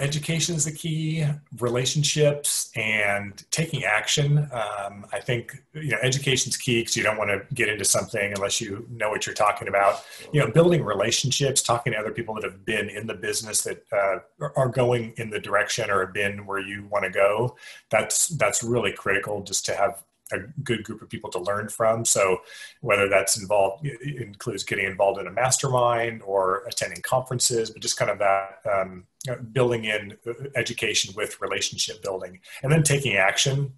education is the key, relationships, and taking action. Um, I think you know education's key because you don't want to get into something unless you know what you're talking about. You know, building relationships, talking to other people that have been in the business that uh, are going in the direction or have been where you want to go. That's that's really critical just to have a good group of people to learn from. So whether that's involved includes getting involved in a mastermind or attending conferences, but just kind of that um, building in education with relationship building, and then taking action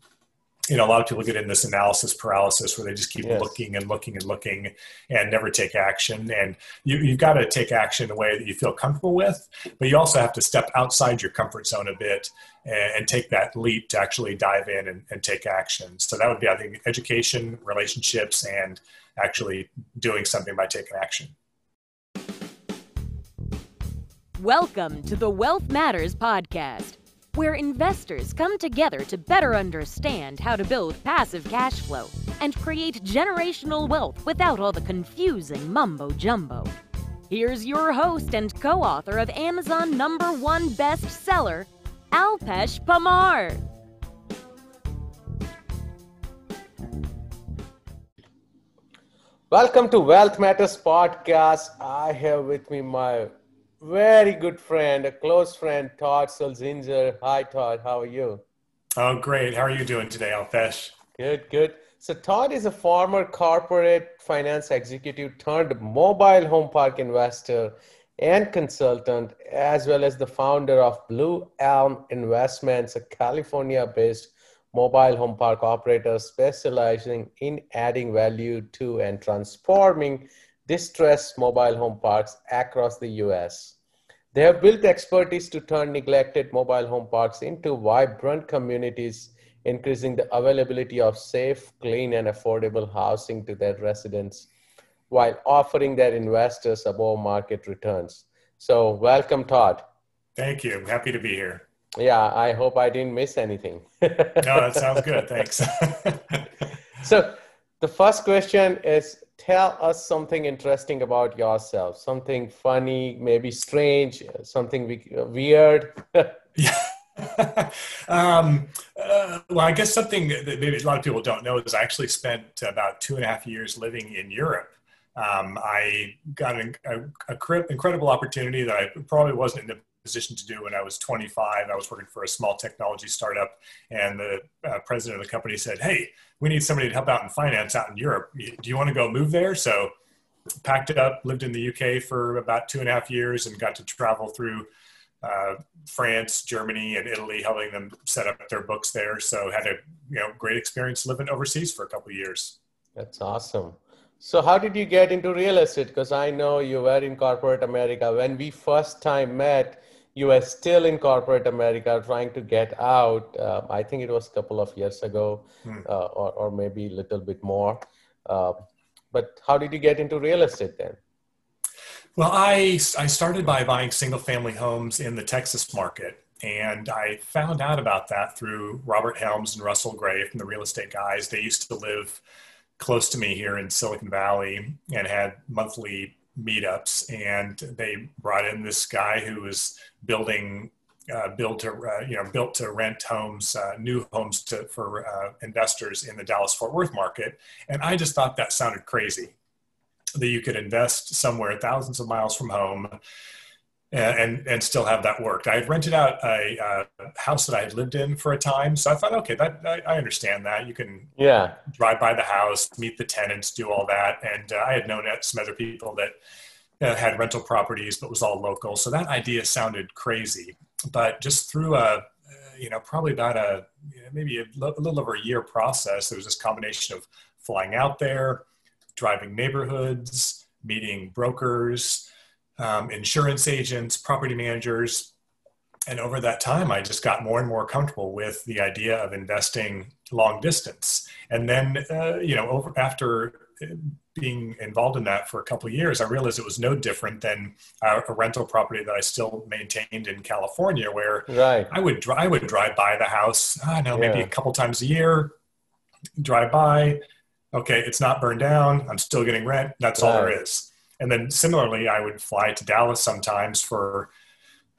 you know, a lot of people get in this analysis paralysis where they just keep yes. looking and looking and looking and never take action. And you, you've got to take action in a way that you feel comfortable with, but you also have to step outside your comfort zone a bit and, and take that leap to actually dive in and, and take action. So that would be, I think, education, relationships, and actually doing something by taking action. Welcome to the Wealth Matters Podcast where investors come together to better understand how to build passive cash flow and create generational wealth without all the confusing mumbo jumbo. Here's your host and co author of Amazon number one bestseller, Alpesh Parmar. Welcome to Wealth Matters Podcast. I have with me my very good friend, a close friend, Todd Sulzinger. Hi, Todd. How are you? Oh, great. How are you doing today, Alpesh? Good, good. So, Todd is a former corporate finance executive turned mobile home park investor and consultant, as well as the founder of Blue Elm Investments, a California based mobile home park operator specializing in adding value to and transforming distressed mobile home parks across the US. They have built expertise to turn neglected mobile home parks into vibrant communities, increasing the availability of safe, clean, and affordable housing to their residents while offering their investors above market returns. So, welcome, Todd. Thank you. I'm happy to be here. Yeah, I hope I didn't miss anything. no, that sounds good. Thanks. so, the first question is tell us something interesting about yourself something funny maybe strange something weird um, uh, well i guess something that maybe a lot of people don't know is i actually spent about two and a half years living in europe um, i got an, a, a, incredible opportunity that i probably wasn't in the position to do when I was 25. I was working for a small technology startup, and the uh, president of the company said, "Hey, we need somebody to help out in finance out in Europe. Do you want to go move there?" So, packed up, lived in the UK for about two and a half years, and got to travel through uh, France, Germany, and Italy, helping them set up their books there. So, had a you know great experience living overseas for a couple years. That's awesome. So how did you get into real estate? Because I know you were in corporate America. When we first time met, you were still in corporate America trying to get out. Uh, I think it was a couple of years ago, hmm. uh, or, or maybe a little bit more. Uh, but how did you get into real estate then? Well, I, I started by buying single family homes in the Texas market. And I found out about that through Robert Helms and Russell Gray from the real estate guys. They used to live close to me here in Silicon Valley and had monthly meetups and they brought in this guy who was building uh, built to uh, you know built to rent homes uh, new homes to, for uh, investors in the Dallas Fort Worth market. And I just thought that sounded crazy that you could invest somewhere thousands of miles from home and and still have that work. I had rented out a, a, house that I had lived in for a time, so I thought, okay, that I, I, understand that. You can yeah drive by the house, meet the tenants, do all that, and uh, I had known some other people that uh, had rental properties, but was all local. So that idea sounded crazy, but just through a uh, you know probably about a maybe a, a little over a year process, there was this combination of flying out there, driving neighborhoods, meeting brokers um, insurance agents, property managers. And over that time, I just got more and more comfortable with the idea of investing long distance. And then, uh, you know, over after being involved in that for a couple of years, I realized it was no different than a, a rental property that I still maintained in California, where right. I would I would drive by the house. I know, maybe yeah. a couple times a year. Drive by. Okay, it's not burned down. I'm still getting rent. That's right. all there is. And then similarly, I would fly to Dallas sometimes for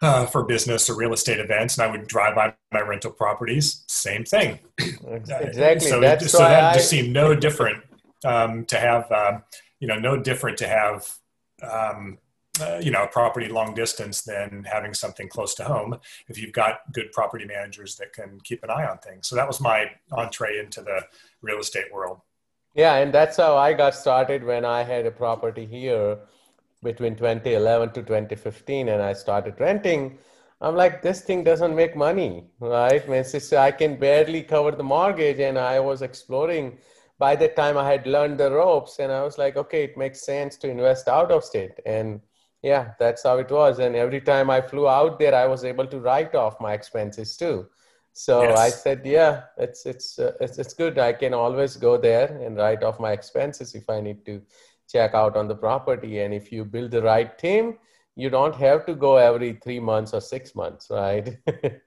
uh, for business or real estate events, and I would drive by my rental properties. Same thing. Exactly. so, That's so that I... just seemed no different um, to have, um, you know, no different to have, um, uh, you know, a property long distance than having something close to home. If you've got good property managers that can keep an eye on things. So that was my entree into the real estate world. Yeah, and that's how I got started when I had a property here between 2011 to 2015 and I started renting. I'm like, this thing doesn't make money, right? I can barely cover the mortgage, and I was exploring. By the time, I had learned the ropes, and I was like, okay, it makes sense to invest out of state. And yeah, that's how it was. And every time I flew out there, I was able to write off my expenses too. So yes. I said, yeah, it's it's, uh, it's it's good. I can always go there and write off my expenses if I need to check out on the property. And if you build the right team, you don't have to go every three months or six months, right?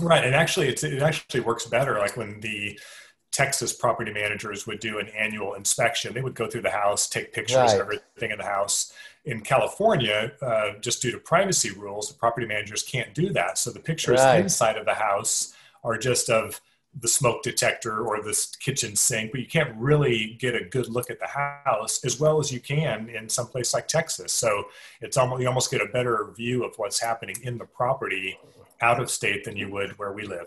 right. And actually, it's, it actually works better. Like when the Texas property managers would do an annual inspection, they would go through the house, take pictures right. of everything in the house. In California, uh, just due to privacy rules, the property managers can't do that. So the pictures right. inside of the house are just of the smoke detector or the kitchen sink, but you can't really get a good look at the house as well as you can in some place like Texas. So it's almost you almost get a better view of what's happening in the property out of state than you would where we live.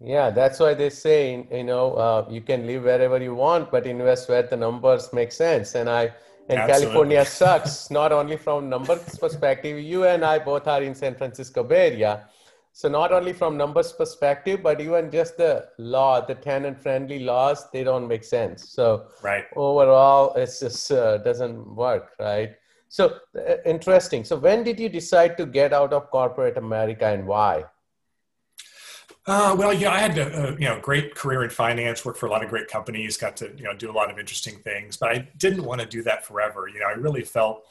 Yeah, that's why they say you know uh, you can live wherever you want, but invest where the numbers make sense. And I and Absolutely. California sucks not only from numbers perspective. You and I both are in San Francisco Bay Area so not only from numbers perspective, but even just the law, the tenant friendly laws, they don't make sense. So right. overall, it just uh, doesn't work, right? So uh, interesting. So when did you decide to get out of corporate America and why? Uh, well, yeah, I had a, a, you know great career in finance, worked for a lot of great companies, got to you know do a lot of interesting things, but I didn't want to do that forever. You know, I really felt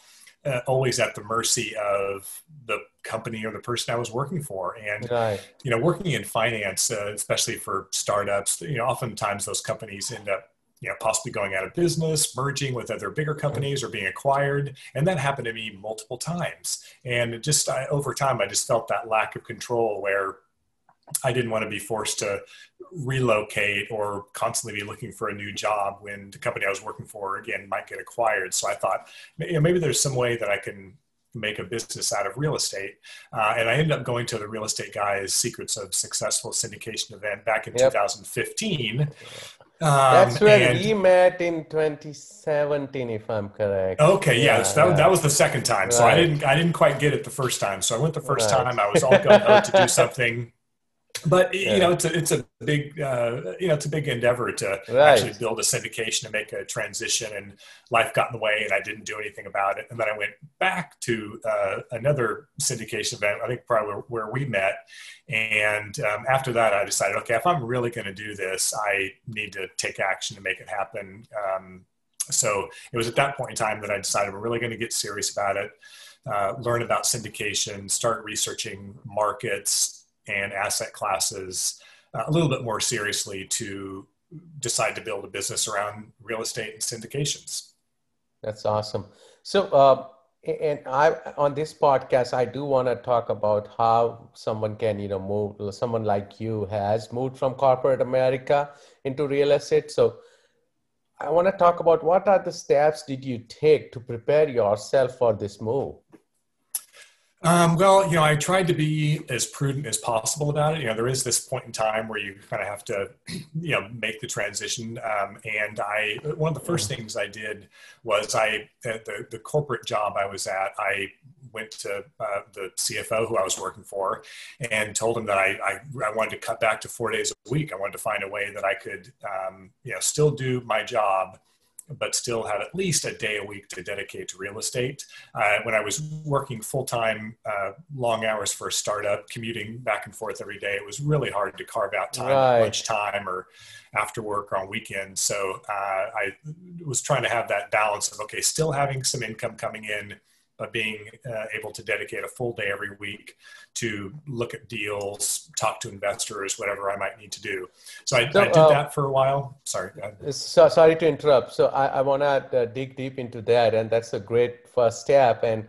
uh, always at the mercy of the company or the person I was working for. And right. you know, working in finance, uh, especially for startups, you know, oftentimes those companies end up you know possibly going out of business merging with other bigger companies or being acquired and that happened to me multiple times and just I, over time i just felt that lack of control where I didn't want to be forced to relocate or constantly be looking for a new job when the company I was working for again might get acquired. So I thought you know, maybe there's some way that I can make a business out of real estate. Uh, and I ended up going to the Real Estate Guys Secrets of Successful Syndication event back in yep. 2015. Um, That's when and, we met in 2017, if I'm correct. Okay, yeah, yeah so that, that was the second time. Right. So I didn't I didn't quite get it the first time. So I went the first right. time. I was all going out to do something but yeah. you know it's a it's a big uh, you know it's a big endeavor to right. actually build a syndication and make a transition and life got in the way and i didn't do anything about it and then i went back to uh, another syndication event i think probably where, where we met and um, after that i decided okay if i'm really going to do this i need to take action to make it happen um, so it was at that point in time that i decided we're really going to get serious about it uh, learn about syndication start researching markets and asset classes uh, a little bit more seriously to decide to build a business around real estate and syndications. That's awesome. So, uh, and I on this podcast, I do want to talk about how someone can, you know, move. Someone like you has moved from corporate America into real estate. So, I want to talk about what are the steps did you take to prepare yourself for this move? Um, well, you know, I tried to be as prudent as possible about it. You know, there is this point in time where you kind of have to, you know, make the transition. Um, and I, one of the first things I did was I, at the, the corporate job I was at, I went to uh, the CFO who I was working for and told him that I, I, I, wanted to cut back to four days a week. I wanted to find a way that I could, um, you know, still do my job but still have at least a day a week to dedicate to real estate. Uh, when I was working full time, uh, long hours for a startup, commuting back and forth every day, it was really hard to carve out time, right. lunch time, or after work or on weekends. So uh, I was trying to have that balance of okay, still having some income coming in but being uh, able to dedicate a full day every week to look at deals, talk to investors, whatever I might need to do. So I, so, I did uh, that for a while. Sorry. So, sorry to interrupt. So I, I want to uh, dig deep into that, and that's a great first step. And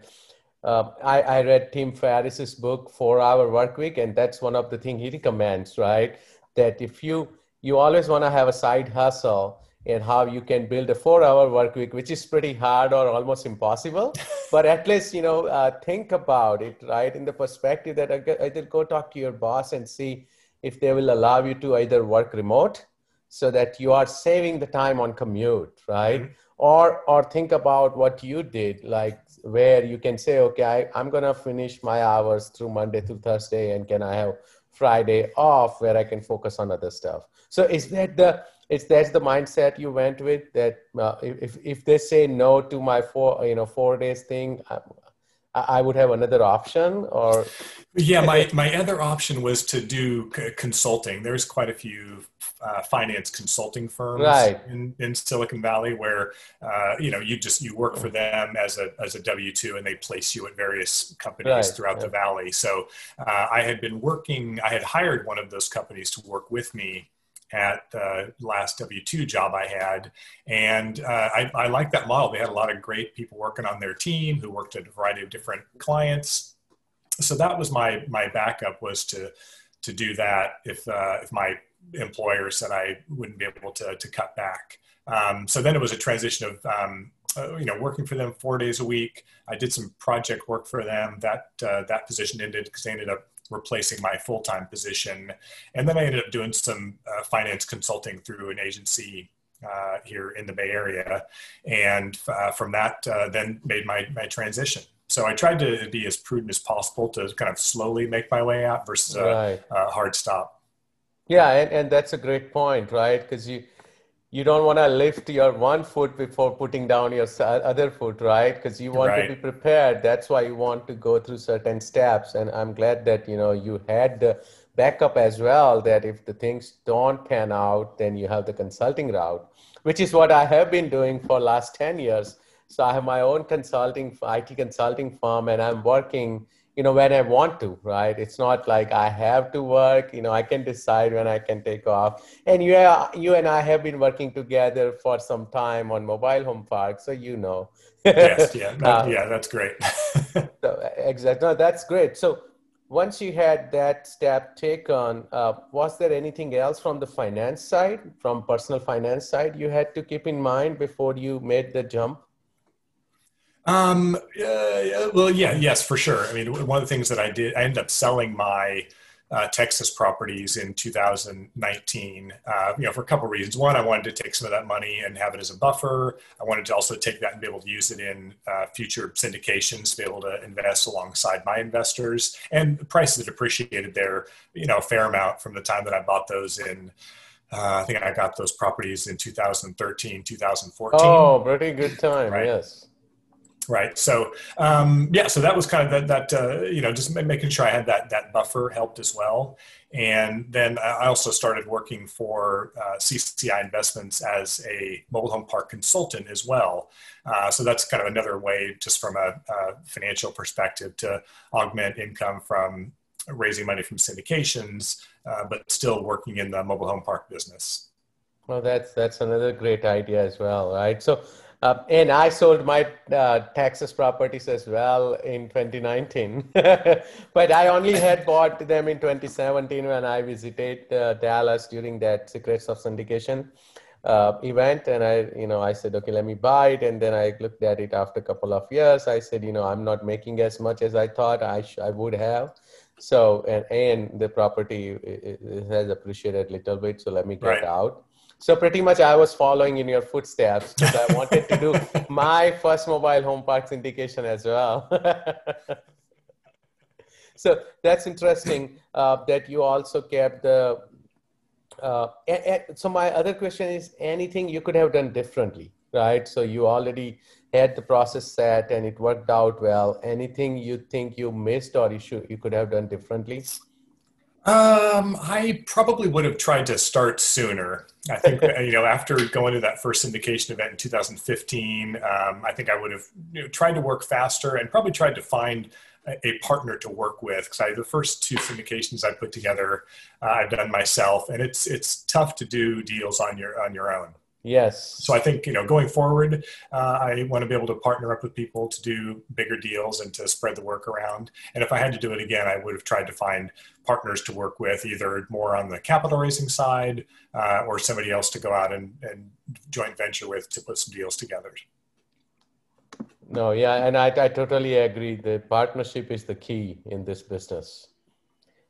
uh, I, I read Tim Ferriss's book, Four Hour Work Week, and that's one of the things he recommends, right? That if you you always want to have a side hustle and how you can build a four hour work week, which is pretty hard or almost impossible. but at least, you know, uh, think about it, right? In the perspective that either go talk to your boss and see if they will allow you to either work remote so that you are saving the time on commute, right? Mm-hmm. Or, or think about what you did, like where you can say, okay, I, I'm going to finish my hours through Monday through Thursday, and can I have Friday off where I can focus on other stuff? So is that the it's that's the mindset you went with that uh, if if they say no to my four you know four days thing, I, I would have another option or yeah my my other option was to do consulting there's quite a few uh, finance consulting firms right. in, in silicon valley where uh, you know you just you work for them as a as a w2 and they place you at various companies right. throughout yeah. the valley so uh, i had been working i had hired one of those companies to work with me at the last W 2 job I had. And uh, I, I like that model. They had a lot of great people working on their team who worked at a variety of different clients. So that was my, my backup was to, to do that if, uh, if my employer said I wouldn't be able to, to cut back. Um, so then it was a transition of, um, uh, you know, working for them four days a week. I did some project work for them. That uh, that position ended because they ended up replacing my full time position. And then I ended up doing some uh, finance consulting through an agency uh, here in the Bay Area. And uh, from that, uh, then made my, my transition. So I tried to be as prudent as possible to kind of slowly make my way out versus a, right. a hard stop. Yeah, and, and that's a great point, right? Because you you don't want to lift your one foot before putting down your other foot right? Because you want right. to be prepared. That's why you want to go through certain steps. And i'm glad that you know you had the backup as well that if the things don't pan out then you have the consulting route which is what i have been doing for last 10 years. So i have my own consulting it consulting firm and i'm working you know when i want to right? It's not like i have to work you know i can decide when i can take off. And you you and i have been working together for some time on mobile home park so you know. Yes yeah that, uh, yeah that's great. so, exactly no, that's great. So once you had that step taken uh, was there anything else from the finance side from personal finance side you had to keep in mind before you made the jump um, uh, well, yeah, yes, for sure. I mean, one of the things that I did, I ended up selling my uh, Texas properties in 2019. Uh, you know, for a couple of reasons. One, I wanted to take some of that money and have it as a buffer. I wanted to also take that and be able to use it in uh, future syndications, to be able to invest alongside my investors. And the prices had appreciated there, you know, a fair amount from the time that I bought those in. Uh, I think I got those properties in 2013, 2014. Oh, pretty good time. Right? Yes right. So um, yeah so that was kind of that, that uh, you know just making sure i had that that buffer helped as well. And then i also started working for uh, cci investments as a mobile home park consultant as well. Uh, so that's kind of another way just from a, a, financial perspective to augment income from raising money from syndications uh, but still working in the mobile home park business. Well that's that's another great idea as well right? So uh, and I sold my uh, Texas properties as well in 2019. but I only had bought them in 2017 when I visited uh, Dallas during that Secrets of Syndication uh, event. And I, you know, I said, okay, let me buy it. And then I looked at it after a couple of years. I said, you know, I'm not making as much as I thought I, sh- I would have. So, and, and the property it, it has appreciated a little bit. So let me get right. out. So pretty much I was following in your footsteps because I wanted to do my first mobile home park syndication as well. so that's interesting uh, that you also kept the. Uh, and, and so my other question is anything you could have done differently, right? So you already had the process set and it worked out well. Anything you think you missed or you should you could have done differently? Um, I probably would have tried to start sooner. I think you know after going to that first syndication event in 2015, um, I think I would have you know, tried to work faster and probably tried to find a, partner to work with because the first two syndications I put together, uh, I've done myself, and it's it's tough to do deals on your on your own. Yes. So I think you know going forward, uh, I want to be able to partner up with people to do bigger deals and to spread the work around. And if I had to do it again, I would have tried to find partners to work with, either more on the capital raising side uh, or somebody else to go out and, and joint venture with to put some deals together. No, yeah, and I, I totally agree. The partnership is the key in this business.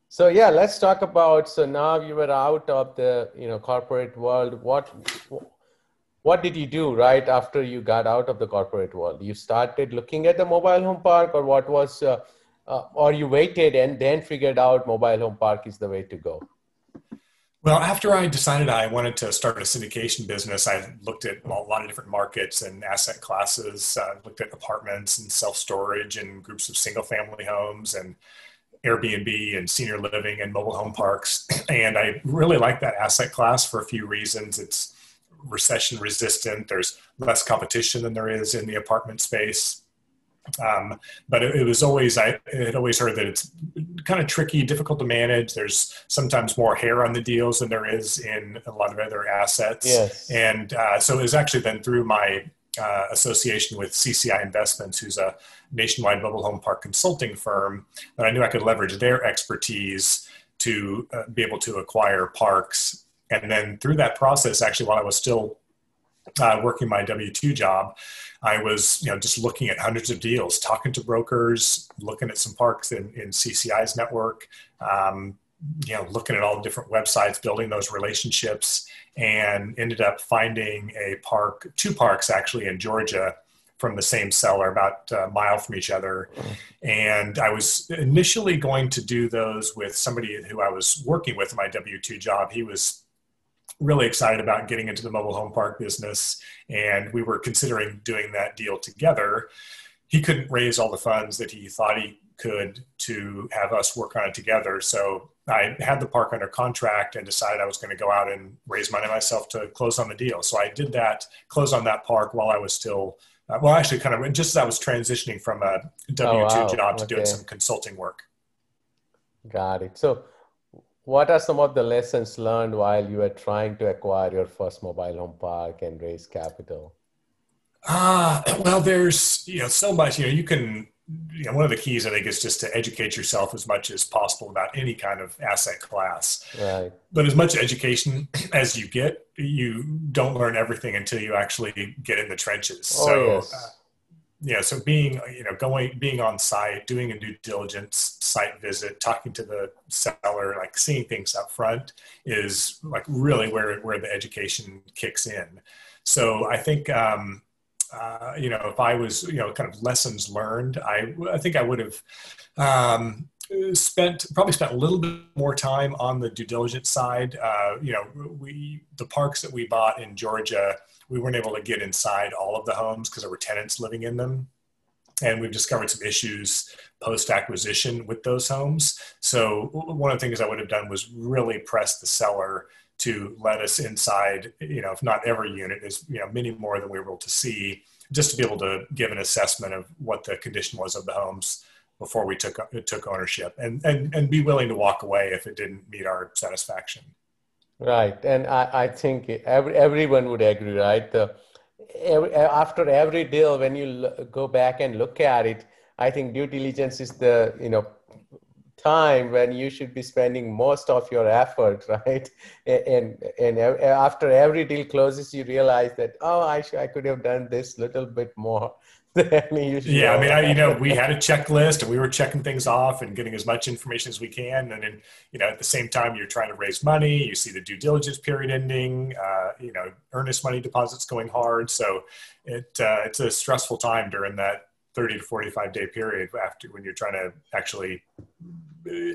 So yeah, let's talk about. So now you were out of the you know corporate world. What what did you do right after you got out of the corporate world? You started looking at the mobile home park, or what was, uh, uh, or you waited and then figured out mobile home park is the way to go? Well, after I decided I wanted to start a syndication business, I looked at a lot of different markets and asset classes. Looked at apartments and self storage and groups of single family homes and Airbnb and senior living and mobile home parks. And I really like that asset class for a few reasons. It's recession resistant. There's less competition than there is in the apartment space. Um, but it, it, was always I had always heard that it's kind of tricky, difficult to manage. There's sometimes more hair on the deals than there is in a lot of other assets. Yes. And uh, so it was actually then through my uh, association with CCI Investments, who's a nationwide mobile home park consulting firm, that I knew I could leverage their expertise to uh, be able to acquire parks and then through that process, actually, while I was still uh, working my W two job, I was you know just looking at hundreds of deals, talking to brokers, looking at some parks in, in CCI's network, um, you know, looking at all the different websites, building those relationships, and ended up finding a park, two parks actually in Georgia from the same seller, about a mile from each other. And I was initially going to do those with somebody who I was working with in my W 2 job. He was really excited about getting into the mobile home park business, and we were considering doing that deal together. He couldn't raise all the funds that he thought he could to have us work on it together. So I had the park under contract and decided I was going to go out and raise money myself to close on the deal. So I did that, close on that park while I was still, uh, well, actually, kind of just as I was transitioning from a W 2 oh, wow. job to okay. doing some consulting work. Got it. So what are some of the lessons learned while you were trying to acquire your first mobile home park and raise capital? Ah, uh, well, there's you know so much. You know, you can. You know, one of the keys I think is just to educate yourself as much as possible about any kind of asset class. Right. But as much education as you get, you don't learn everything until you actually get in the trenches. Oh, so, yes. Yeah so being you know going being on site doing a due diligence site visit talking to the seller like seeing things up front is like really where where the education kicks in. So i think um, uh, you know if i was you know kind of lessons learned i i think i would have um, spent probably spent a little bit more time on the due diligence side. Uh, you know we the parks that we bought in georgia we weren't able to get inside all of the homes because there were tenants living in them. And we've discovered some issues post acquisition with those homes. So, one of the things I would have done was really press the seller to let us inside, you know, if not every unit, is, you know, many more than we were able to see, just to be able to give an assessment of what the condition was of the homes before we took took ownership and, and and be willing to walk away if it didn't meet our satisfaction Right, and I, I think every, everyone would agree, right? The, every, after every deal, when you go back and look at it, I think due diligence is the you know time when you should be spending most of your effort, right? And and after every deal closes, you realize that oh, I should, I could have done this little bit more yeah, I mean, I, you know, we had a checklist and we were checking things off and getting as much information as we can. And then, you know, at the same time, you're trying to raise money. You see the due diligence period ending. Uh, you know, earnest money deposits going hard. So it uh, it's a stressful time during that 30 to 45 day period after when you're trying to actually uh,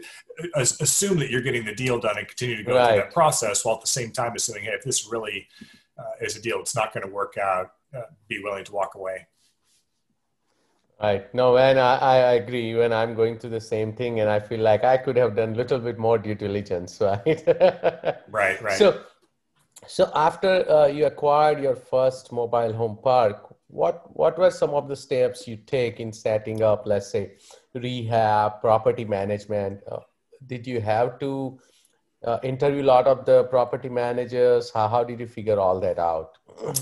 assume that you're getting the deal done and continue to go right. through that process while at the same time assuming, hey, if this really uh, is a deal, it's not going to work out. Uh, be willing to walk away. Right. No, and I, I agree. Even I'm going through the same thing, and I feel like I could have done a little bit more due diligence, right? right, right. So, so after uh, you acquired your first mobile home park, what what were some of the steps you take in setting up, let's say, rehab, property management? Uh, did you have to uh, interview a lot of the property managers? How, how did you figure all that out?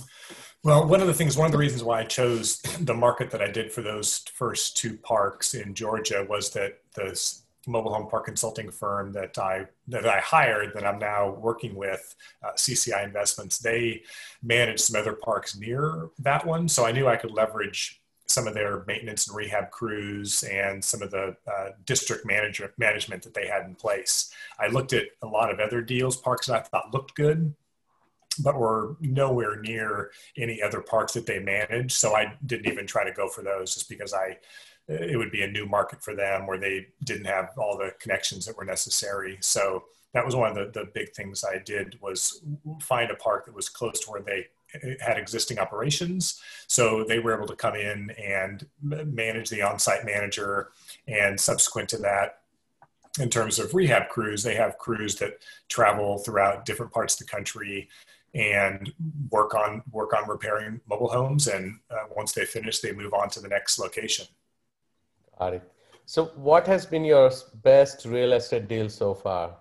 Well, one of the things, one of the reasons why I chose the market that I did for those first two parks in Georgia was that the mobile home park consulting firm that I that I hired that I'm now working with, uh, CCI Investments, they manage some other parks near that one, so I knew I could leverage some of their maintenance and rehab crews and some of the uh, district management management that they had in place. I looked at a lot of other deals, parks that I thought looked good, but were nowhere near any other parks that they manage. So I didn't even try to go for those just because I it would be a new market for them where they didn't have all the connections that were necessary. So that was one of the, the big things I did was find a park that was close to where they had existing operations. So they were able to come in and manage the on-site manager and subsequent to that, in terms of rehab crews, they have crews that travel throughout different parts of the country and work on work on repairing mobile homes. And uh, once they finish, they move on to the next location. Got it. So, what has been your best real estate deal so far?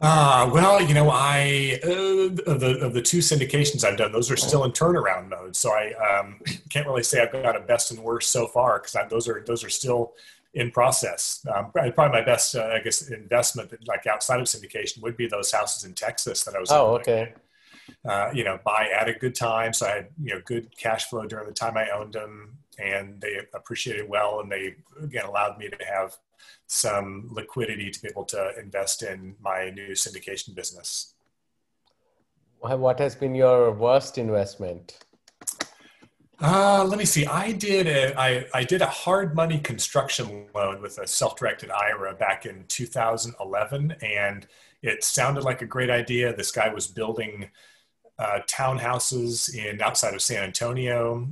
Uh, well, you know, I uh, of the of the two syndications I've done, those are still in turnaround mode. So I um, can't really say I've got a best and worst so far because those are those are still in process. Um, probably my best, uh, I guess, investment that, like outside of syndication would be those houses in Texas that I was. Oh, okay. Uh, you know, buy at a good time. So I had you know good cash flow during the time I owned them, and they appreciated well, and they again allowed me to have some liquidity to be able to invest in my new syndication business. What has been your worst investment? Uh, let me see. I did a, I, I did a hard money construction loan with a self-directed IRA back in 2011, and it sounded like a great idea. This guy was building uh, townhouses in outside of San Antonio,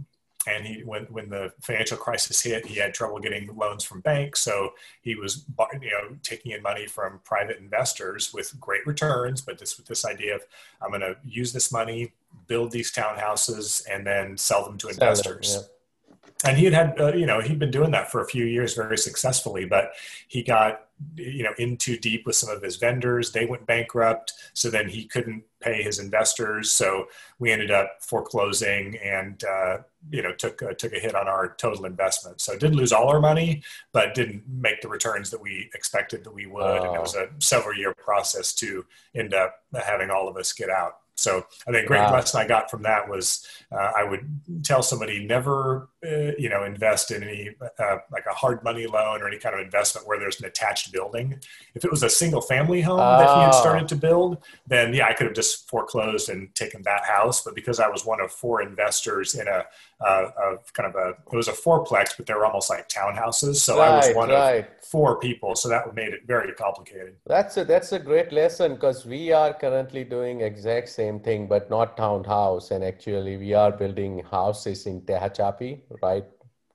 and he when when the financial crisis hit, he had trouble getting loans from banks, so he was you know taking in money from private investors with great returns, but this with this idea of I'm going to use this money, build these townhouses, and then sell them to investors. Them, yeah. And he had had uh, you know he'd been doing that for a few years very successfully but he got you know in too deep with some of his vendors. They went bankrupt so then he couldn't pay his investors. So we ended up foreclosing and uh, you know took uh, took a hit on our total investment. So did lose all our money but didn't make the returns that we expected that we would. Oh. and it was a several year process to end up having all of us get out so I think a great wow. lesson I got from that was uh, I would tell somebody never, uh, you know, invest in any uh, like a hard money loan or any kind of investment where there's an attached building. If it was a single family home oh. that he had started to build, then yeah, I could have just foreclosed and taken that house. But because I was one of four investors in a, a kind of a, it was a fourplex, but they were almost like townhouses. So right, I was one right. of four people. So that made it very complicated. That's a, that's a great lesson because we are currently doing exact same thing, but not townhouse. And actually we are building houses in Tehachapi, right?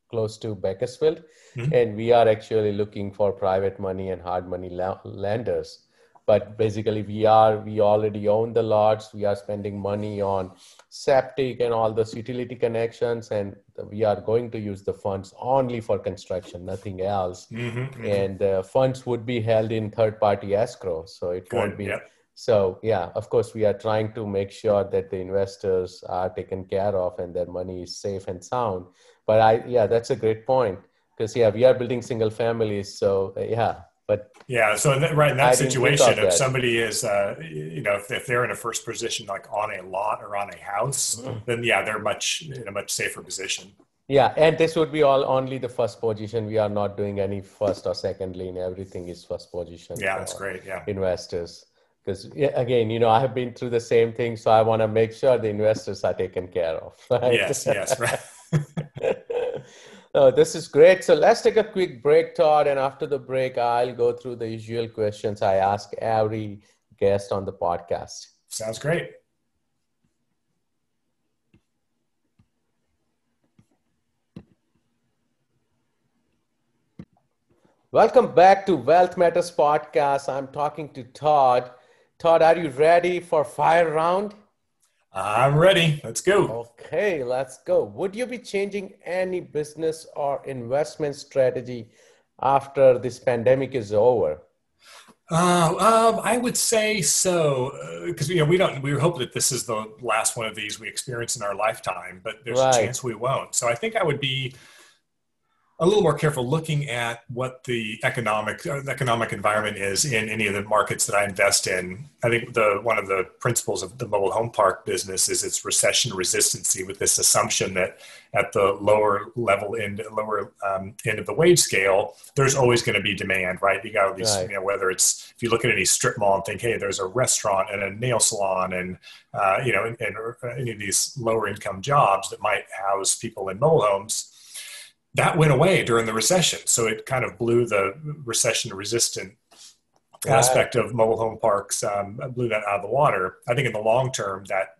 Close to Bakersfield. Mm-hmm. And we are actually looking for private money and hard money la- lenders but basically we are we already own the lots we are spending money on septic and all those utility connections and we are going to use the funds only for construction nothing else mm-hmm, mm-hmm. and uh, funds would be held in third party escrow so it Good, won't be. So yeah of course we are trying to make sure that the investors are taken care of and their money is safe and sound but i yeah that's a great point because yeah we are building single families so yeah but yeah, so in that, right in that I situation, if that. somebody is, uh, you know, if, if, they're in a first position like on a lot or on a house, mm-hmm. then yeah, they're much in a much safer position. Yeah, and this would be all only the first position. We are not doing any first or second lien. Everything is first position. Yeah, that's great. Yeah, investors. Because again, you know, I have been through the same thing, so I want to make sure the investors are taken care of. Right? Yes, yes, right. Oh, this is great. So let's take a quick break, Todd. And after the break, I'll go through the usual questions I ask every guest on the podcast. Sounds great. Welcome back to Wealth Matters Podcast. I'm talking to Todd. Todd, are you ready for fire round? I'm ready. Let's go. Okay, let's go. Would you be changing any business or investment strategy after this pandemic is over? Uh, um, I would say so because uh, you know we don't we hope that this is the last one of these we experience in our lifetime, but there's right. a chance we won't. So I think I would be a little more careful looking at what the economic uh, economic environment is in any of the markets that I invest in. I think the one of the principles of the mobile home park business is its recession resistancy, with this assumption that at the lower level end, lower um, end of the wage scale, there's always going to be demand, right? You got these, right. you know, whether it's if you look at any strip mall and think, hey, there's a restaurant and a nail salon, and uh, you know, and, and any of these lower income jobs that might house people in mobile homes that went away during the recession. So it kind of blew the recession resistant aspect of mobile home parks, um, blew that out of the water. I think in the long term, that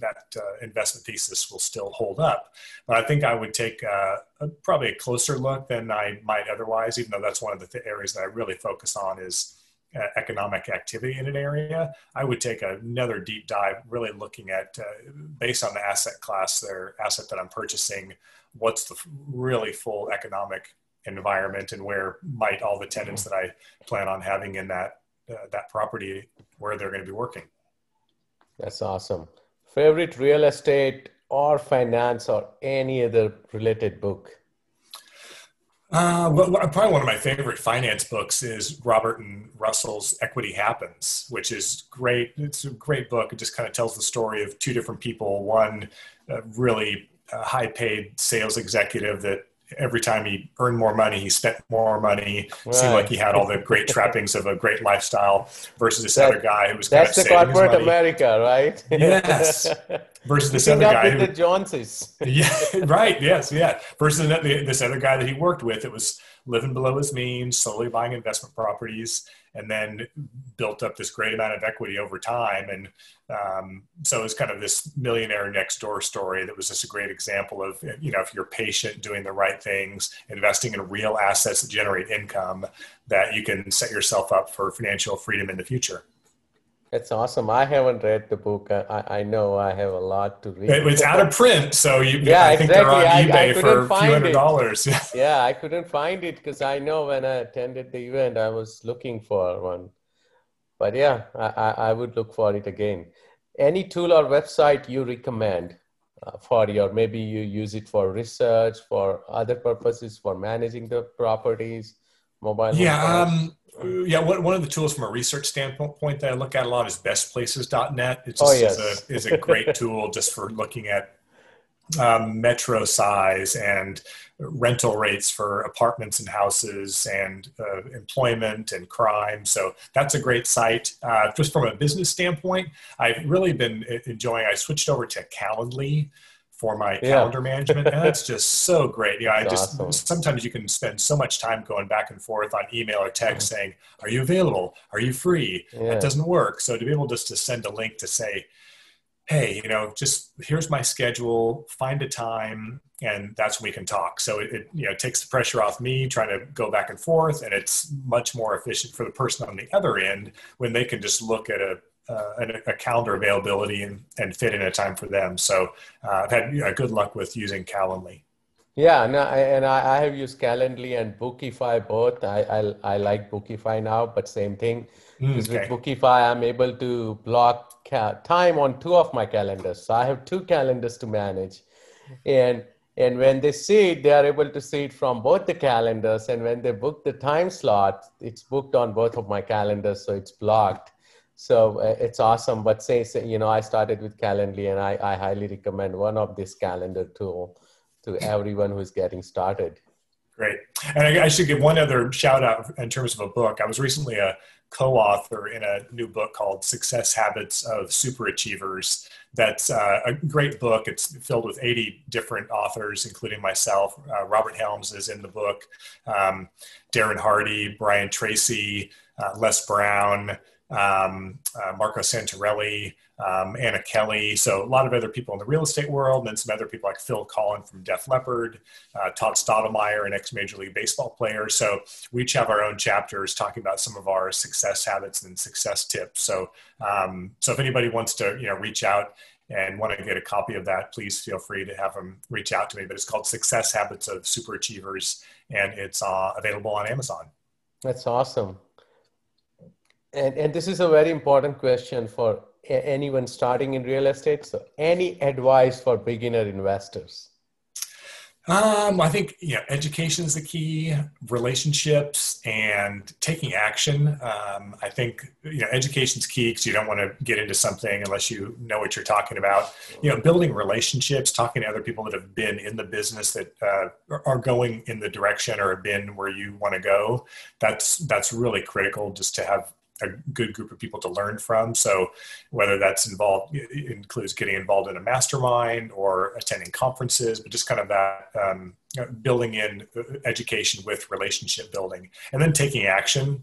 that uh, investment thesis will still hold up. But I think I would take uh, a, probably a closer look than I might otherwise, even though that's one of the th- areas that I really focus on is uh, economic activity in an area. I would take another deep dive, really looking at, uh, based on the asset class, their asset that I'm purchasing, what's the really full economic environment and where might all the tenants that I plan on having in that uh, that property where they're going to be working. That's awesome. Favorite real estate or finance or any other related book? Uh, well, probably one of my favorite finance books is Robert and Russell's Equity Happens, which is great. It's a great book. It just kind of tells the story of two different people. One uh, really high paid sales executive that every time he earned more money, he spent more money. Right. Seemed like he had all the great trappings of a great lifestyle. Versus this that, other guy who was kind that's of the corporate America, right? yes. Versus this other guy who the Joneses. yeah, right. Yes, yeah. Versus this other guy that he worked with, it was living below his means, slowly buying investment properties, and then built up this great amount of equity over time. And um, so it's kind of this millionaire next door story that was just a great example of, you know, if you're patient, doing the right things, investing in real assets that generate income, that you can set yourself up for financial freedom in the future. That's awesome. I haven't read the book. I, I know I have a lot to read. It's out of print, so you. Yeah, I think exactly. they're on eBay I, I for a few hundred dollars. yeah, I couldn't find it because I know when I attended the event, I was looking for one. But yeah, I, I would look for it again. Any tool or website you recommend uh, for your? Maybe you use it for research, for other purposes, for managing the properties, mobile. Yeah. Um, yeah, one, one of the tools from a research standpoint that I look at a lot is bestplaces.net. It just oh, yes. is, a, is a great tool just for looking at um, metro size and rental rates for apartments and houses and uh, employment and crime. So that's a great site. Uh, just from a business standpoint, I've really been enjoying, I switched over to Calendly for my yeah. calendar management. And that's just so great. Yeah, I just awesome. sometimes you can spend so much time going back and forth on email or text mm-hmm. saying, Are you available? Are you free? Yeah. That doesn't work. So to be able just to send a link to say, Hey, you know, just here's my schedule, find a time, and that's when we can talk. So it, it you know takes the pressure off me trying to go back and forth, and it's much more efficient for the person on the other end when they can just look at a a, a, calendar availability and, and fit in a time for them. So uh, I've had uh, good luck with using Calendly. Yeah, no, and I, I have used Calendly and Bookify both. I, I, I like Bookify now, but same thing. Mm, okay. with Bookify, I'm able to block ca- time on two of my calendars. So I have two calendars to manage, and and when they see it, they are able to see it from both the calendars. And when they book the time slot, it's booked on both of my calendars, so it's blocked so uh, it's awesome. But say, say, you know i started with calendly and I, I highly recommend one of this calendar tool to everyone who's getting started. Great. And I, I, should give one other shout out in terms of a book. I was recently a co-author in a new book called success habits of super achievers. That's uh, a great book. It's filled with 80 different authors including myself. Uh, robert helms is in the book. Um, darren hardy brian tracy uh, les brown um, uh, Marco Santarelli, um, Anna Kelly. So a lot of other people in the real estate world, and then some other people like Phil Collen from Def Leppard, uh, Todd Stottlemyre, an ex-Major League Baseball player. So we each have our own chapters talking about some of our success habits and success tips. So um, so if anybody wants to you know reach out and want to get a copy of that, please feel free to have them reach out to me. But it's called Success Habits of Super Achievers, and it's uh, available on Amazon. That's awesome. And, and this is a very important question for anyone starting in real estate. So, any advice for beginner investors? Um, I think education is the key, relationships, and taking action. Um, I think you know, education is key because you don't want to get into something unless you know what you're talking about. You know, building relationships, talking to other people that have been in the business that uh, are going in the direction or have been where you want to go. That's that's really critical just to have a good group of people to learn from. So whether that's involved includes getting involved in a mastermind or attending conferences, but just kind of that um, building in uh, education with relationship building, and then taking action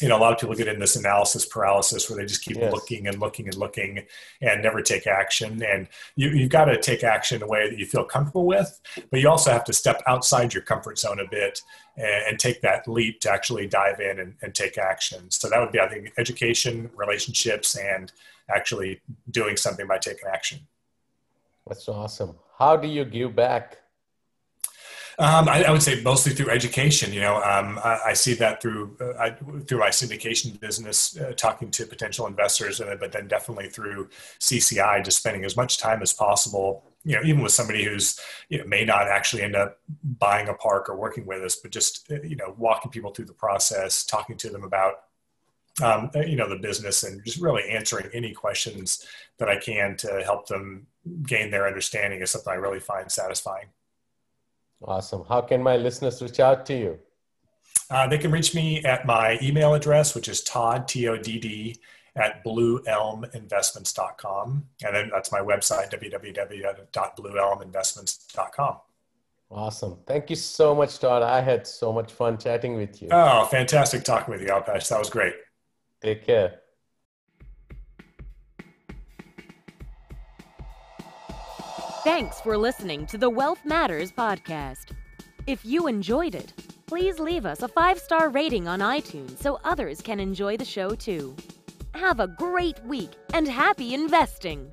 you know, a lot of people get in this analysis paralysis where they just keep yes. looking and looking and looking and never take action. And you, you've got to take action in a way that you feel comfortable with, but you also have to step outside your comfort zone a bit and, and take that leap to actually dive in and, and take action. So that would be, I think, education, relationships, and actually doing something by taking action. That's awesome. How do you give back? Um, I, I, would say mostly through education. You know, um, I, I, see that through uh, I, through my syndication business, uh, talking to potential investors, and but then definitely through CCI, just spending as much time as possible. You know, even with somebody who's you know may not actually end up buying a park or working with us, but just uh, you know walking people through the process, talking to them about um, uh, you know the business and just really answering any questions that I can to help them gain their understanding is something I really find satisfying. Awesome. How can my listeners reach out to you? Uh, they can reach me at my email address, which is Todd, T O D D, at blueelminvestments.com. And then that's my website, www.blueelminvestments.com. Awesome. Thank you so much, Todd. I had so much fun chatting with you. Oh, fantastic talking with you, Alpesh. That was great. Take care. Thanks for listening to the Wealth Matters podcast. If you enjoyed it, please leave us a five star rating on iTunes so others can enjoy the show too. Have a great week and happy investing!